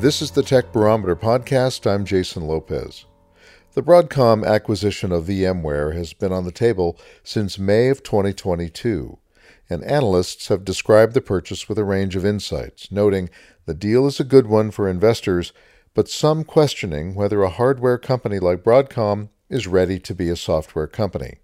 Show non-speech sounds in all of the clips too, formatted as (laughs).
This is the Tech Barometer podcast. I'm Jason Lopez. The Broadcom acquisition of VMware has been on the table since May of 2022, and analysts have described the purchase with a range of insights, noting the deal is a good one for investors, but some questioning whether a hardware company like Broadcom is ready to be a software company.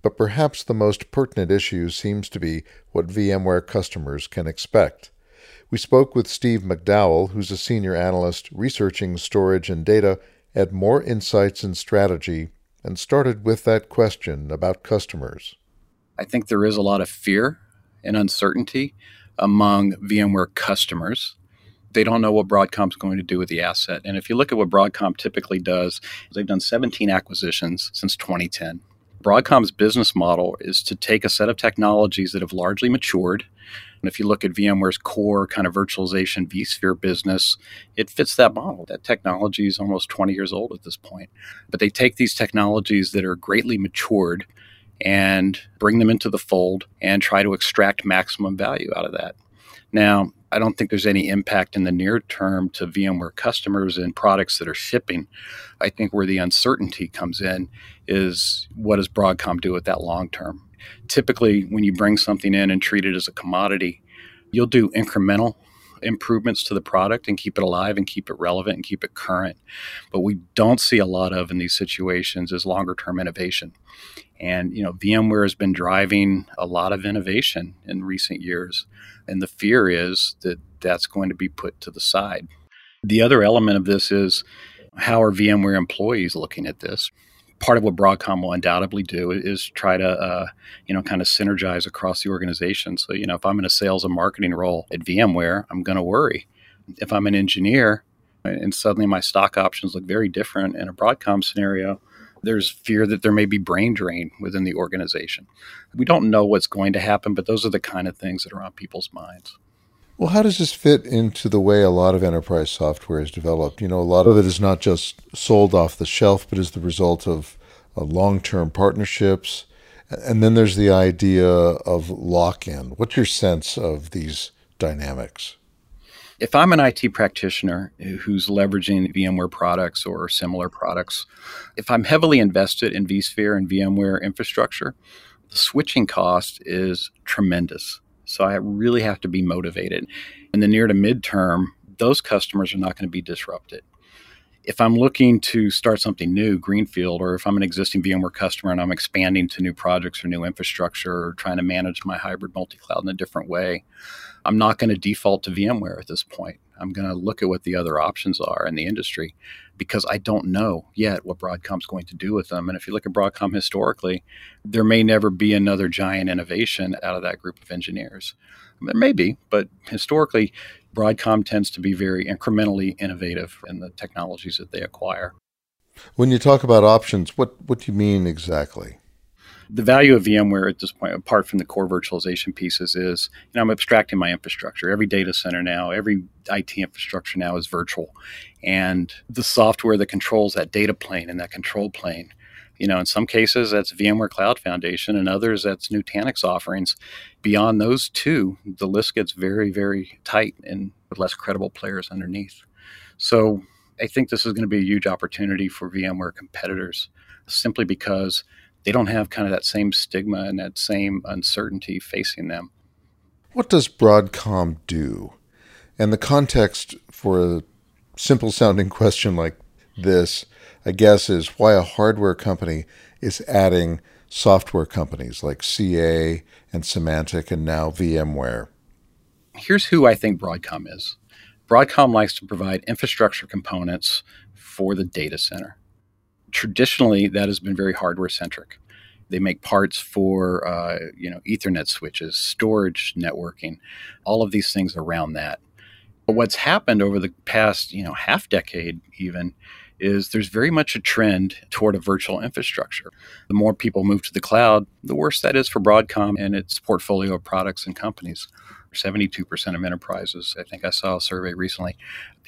But perhaps the most pertinent issue seems to be what VMware customers can expect. We spoke with Steve McDowell, who's a senior analyst researching storage and data at Moor Insights and Strategy, and started with that question about customers. I think there is a lot of fear and uncertainty among VMware customers. They don't know what Broadcom's going to do with the asset. And if you look at what Broadcom typically does, they've done 17 acquisitions since 2010. Broadcom's business model is to take a set of technologies that have largely matured and if you look at VMware's core kind of virtualization vSphere business, it fits that model. That technology is almost 20 years old at this point. But they take these technologies that are greatly matured and bring them into the fold and try to extract maximum value out of that. Now, I don't think there's any impact in the near term to VMware customers and products that are shipping. I think where the uncertainty comes in is what does Broadcom do with that long term? Typically when you bring something in and treat it as a commodity, you'll do incremental improvements to the product and keep it alive and keep it relevant and keep it current. But we don't see a lot of in these situations is longer term innovation. And you know, VMware has been driving a lot of innovation in recent years, and the fear is that that's going to be put to the side. The other element of this is how are VMware employees looking at this? Part of what Broadcom will undoubtedly do is try to, uh, you know, kind of synergize across the organization. So, you know, if I'm in a sales and marketing role at VMware, I'm going to worry. If I'm an engineer and suddenly my stock options look very different in a Broadcom scenario, there's fear that there may be brain drain within the organization. We don't know what's going to happen, but those are the kind of things that are on people's minds. Well, how does this fit into the way a lot of enterprise software is developed? You know, a lot of it is not just sold off the shelf, but is the result of uh, long term partnerships. And then there's the idea of lock in. What's your sense of these dynamics? If I'm an IT practitioner who's leveraging VMware products or similar products, if I'm heavily invested in vSphere and VMware infrastructure, the switching cost is tremendous. So I really have to be motivated. In the near to midterm, those customers are not going to be disrupted. If I'm looking to start something new, Greenfield, or if I'm an existing VMware customer and I'm expanding to new projects or new infrastructure or trying to manage my hybrid multi cloud in a different way, I'm not going to default to VMware at this point. I'm going to look at what the other options are in the industry because I don't know yet what Broadcom's going to do with them. And if you look at Broadcom historically, there may never be another giant innovation out of that group of engineers. There may be, but historically, Broadcom tends to be very incrementally innovative in the technologies that they acquire. When you talk about options, what, what do you mean exactly? the value of VMware at this point, apart from the core virtualization pieces, is you know I'm abstracting my infrastructure. Every data center now, every IT infrastructure now is virtual, and the software that controls that data plane and that control plane. You know, in some cases that's VMware Cloud Foundation, and others that's Nutanix offerings. Beyond those two, the list gets very, very tight and with less credible players underneath. So I think this is going to be a huge opportunity for VMware competitors, simply because they don't have kind of that same stigma and that same uncertainty facing them. What does Broadcom do? And the context for a simple sounding (laughs) question like this, I guess, is why a hardware company is adding software companies like CA and Symantec and now VMware. Here's who I think Broadcom is Broadcom likes to provide infrastructure components for the data center traditionally that has been very hardware centric. They make parts for uh, you know Ethernet switches, storage, networking, all of these things around that. But what's happened over the past you know half decade even is there's very much a trend toward a virtual infrastructure. The more people move to the cloud, the worse that is for Broadcom and its portfolio of products and companies. 72% of enterprises, I think I saw a survey recently,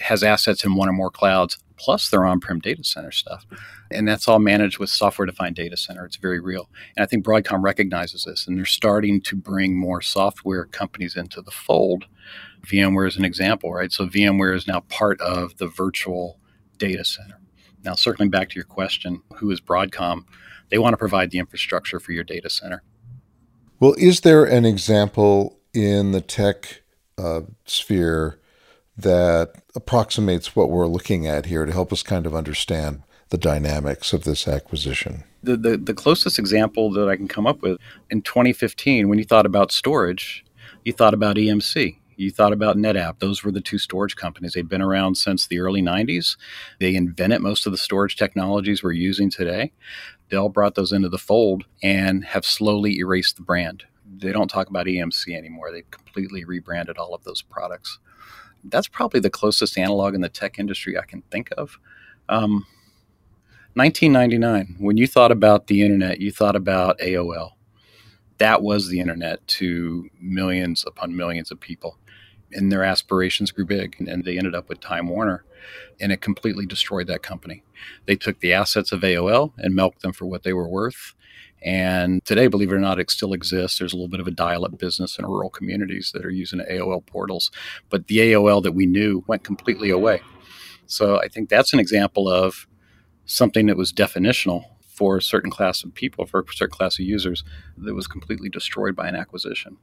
has assets in one or more clouds, plus their on prem data center stuff. And that's all managed with software defined data center. It's very real. And I think Broadcom recognizes this, and they're starting to bring more software companies into the fold. VMware is an example, right? So VMware is now part of the virtual data center. Now, circling back to your question, who is Broadcom? They want to provide the infrastructure for your data center. Well, is there an example in the tech uh, sphere that approximates what we're looking at here to help us kind of understand the dynamics of this acquisition? The, the, the closest example that I can come up with in 2015, when you thought about storage, you thought about EMC. You thought about NetApp. Those were the two storage companies. They'd been around since the early 90s. They invented most of the storage technologies we're using today. Dell brought those into the fold and have slowly erased the brand they don't talk about EMC anymore. They've completely rebranded all of those products. That's probably the closest analog in the tech industry I can think of. Um, 1999, when you thought about the internet, you thought about AOL. That was the internet to millions upon millions of people. And their aspirations grew big, and they ended up with Time Warner, and it completely destroyed that company. They took the assets of AOL and milked them for what they were worth and today, believe it or not, it still exists. There's a little bit of a dial up business in rural communities that are using AOL portals. But the AOL that we knew went completely away. So I think that's an example of something that was definitional for a certain class of people, for a certain class of users, that was completely destroyed by an acquisition.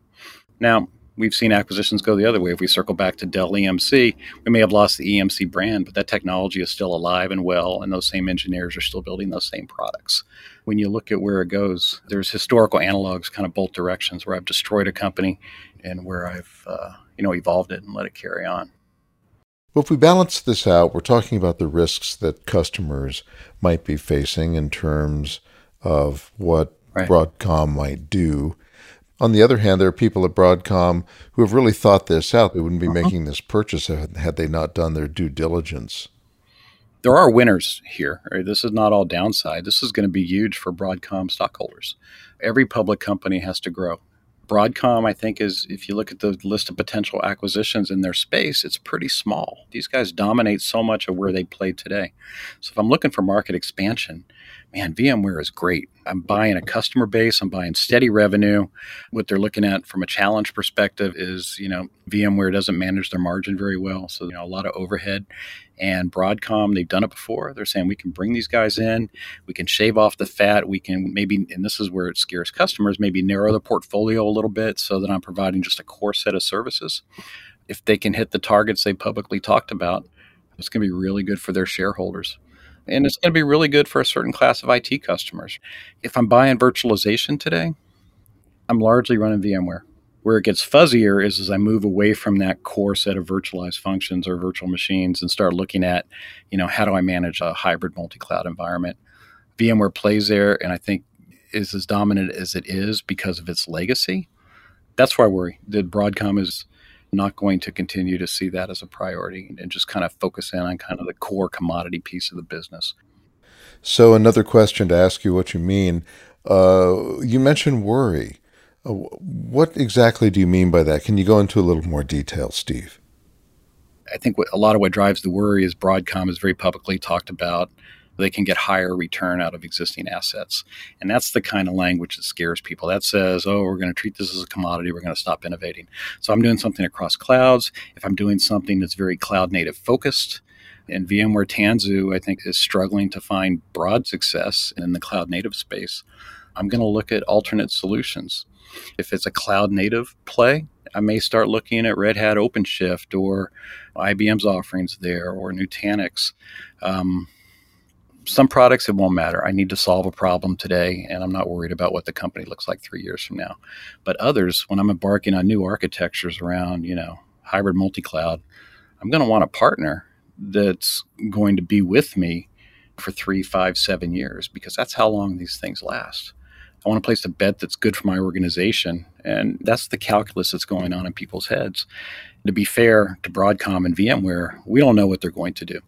Now, we've seen acquisitions go the other way. If we circle back to Dell EMC, we may have lost the EMC brand, but that technology is still alive and well, and those same engineers are still building those same products. When you look at where it goes, there's historical analogs, kind of both directions, where I've destroyed a company and where I've uh, you know evolved it and let it carry on. Well, if we balance this out, we're talking about the risks that customers might be facing in terms of what right. Broadcom might do on the other hand, there are people at Broadcom who have really thought this out. They wouldn't be uh-huh. making this purchase had they not done their due diligence. There are winners here. Right? This is not all downside. This is going to be huge for Broadcom stockholders. Every public company has to grow. Broadcom, I think, is if you look at the list of potential acquisitions in their space, it's pretty small. These guys dominate so much of where they play today. So if I'm looking for market expansion, man, VMware is great. I'm buying a customer base, I'm buying steady revenue. What they're looking at from a challenge perspective is, you know, VMware doesn't manage their margin very well. So, you know, a lot of overhead. And Broadcom, they've done it before. They're saying we can bring these guys in, we can shave off the fat, we can maybe, and this is where it scares customers, maybe narrow the portfolio a little bit so that I'm providing just a core set of services. If they can hit the targets they publicly talked about, it's going to be really good for their shareholders and it's going to be really good for a certain class of IT customers. If I'm buying virtualization today, I'm largely running VMware. Where it gets fuzzier is as I move away from that core set of virtualized functions or virtual machines and start looking at, you know, how do I manage a hybrid multi-cloud environment? VMware plays there, and I think is as dominant as it is because of its legacy. That's why I worry that Broadcom is not going to continue to see that as a priority and just kind of focus in on kind of the core commodity piece of the business. So, another question to ask you what you mean. Uh, you mentioned worry. Uh, what exactly do you mean by that? Can you go into a little more detail, Steve? I think what, a lot of what drives the worry is Broadcom has very publicly talked about they can get higher return out of existing assets. And that's the kind of language that scares people. That says, oh, we're going to treat this as a commodity, we're going to stop innovating. So I'm doing something across clouds. If I'm doing something that's very cloud native focused, and VMware Tanzu, I think, is struggling to find broad success in the cloud native space. I'm going to look at alternate solutions. If it's a cloud native play, I may start looking at Red Hat OpenShift or IBM's offerings there or Nutanix. Um, some products it won't matter. I need to solve a problem today, and I'm not worried about what the company looks like three years from now. But others, when I'm embarking on new architectures around, you know, hybrid multi-cloud, I'm going to want a partner that's going to be with me for three, five, seven years because that's how long these things last. I want to place a bet that's good for my organization. And that's the calculus that's going on in people's heads. To be fair to Broadcom and VMware, we don't know what they're going to do.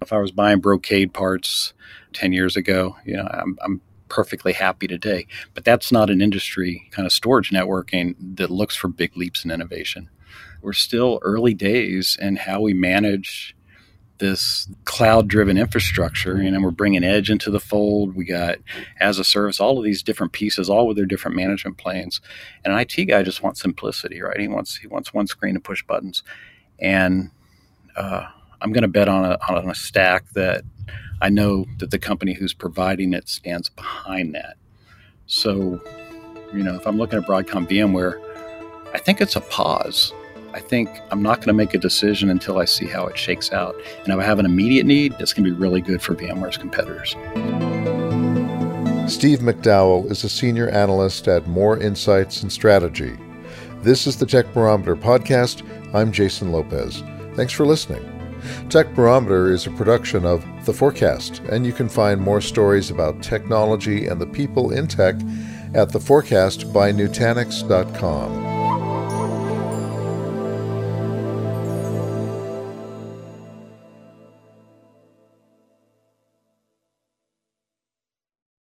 If I was buying Brocade parts 10 years ago, you know, I'm, I'm perfectly happy today. But that's not an industry kind of storage networking that looks for big leaps in innovation. We're still early days in how we manage this cloud driven infrastructure and then we're bringing edge into the fold. We got as a service all of these different pieces all with their different management planes. And an it guy just wants simplicity right? He wants he wants one screen to push buttons. And uh, i'm going to bet on a, on a stack that i know that the company who's providing it stands behind that. So you know if i'm looking at broadcom vmware i think it's a pause I think I'm not going to make a decision until I see how it shakes out. And if I have an immediate need, that's going to be really good for VMware's competitors. Steve McDowell is a senior analyst at Moor Insights and Strategy. This is the Tech Barometer podcast. I'm Jason Lopez. Thanks for listening. Tech Barometer is a production of The Forecast, and you can find more stories about technology and the people in tech at theforecastbynutanix.com. by Nutanix.com.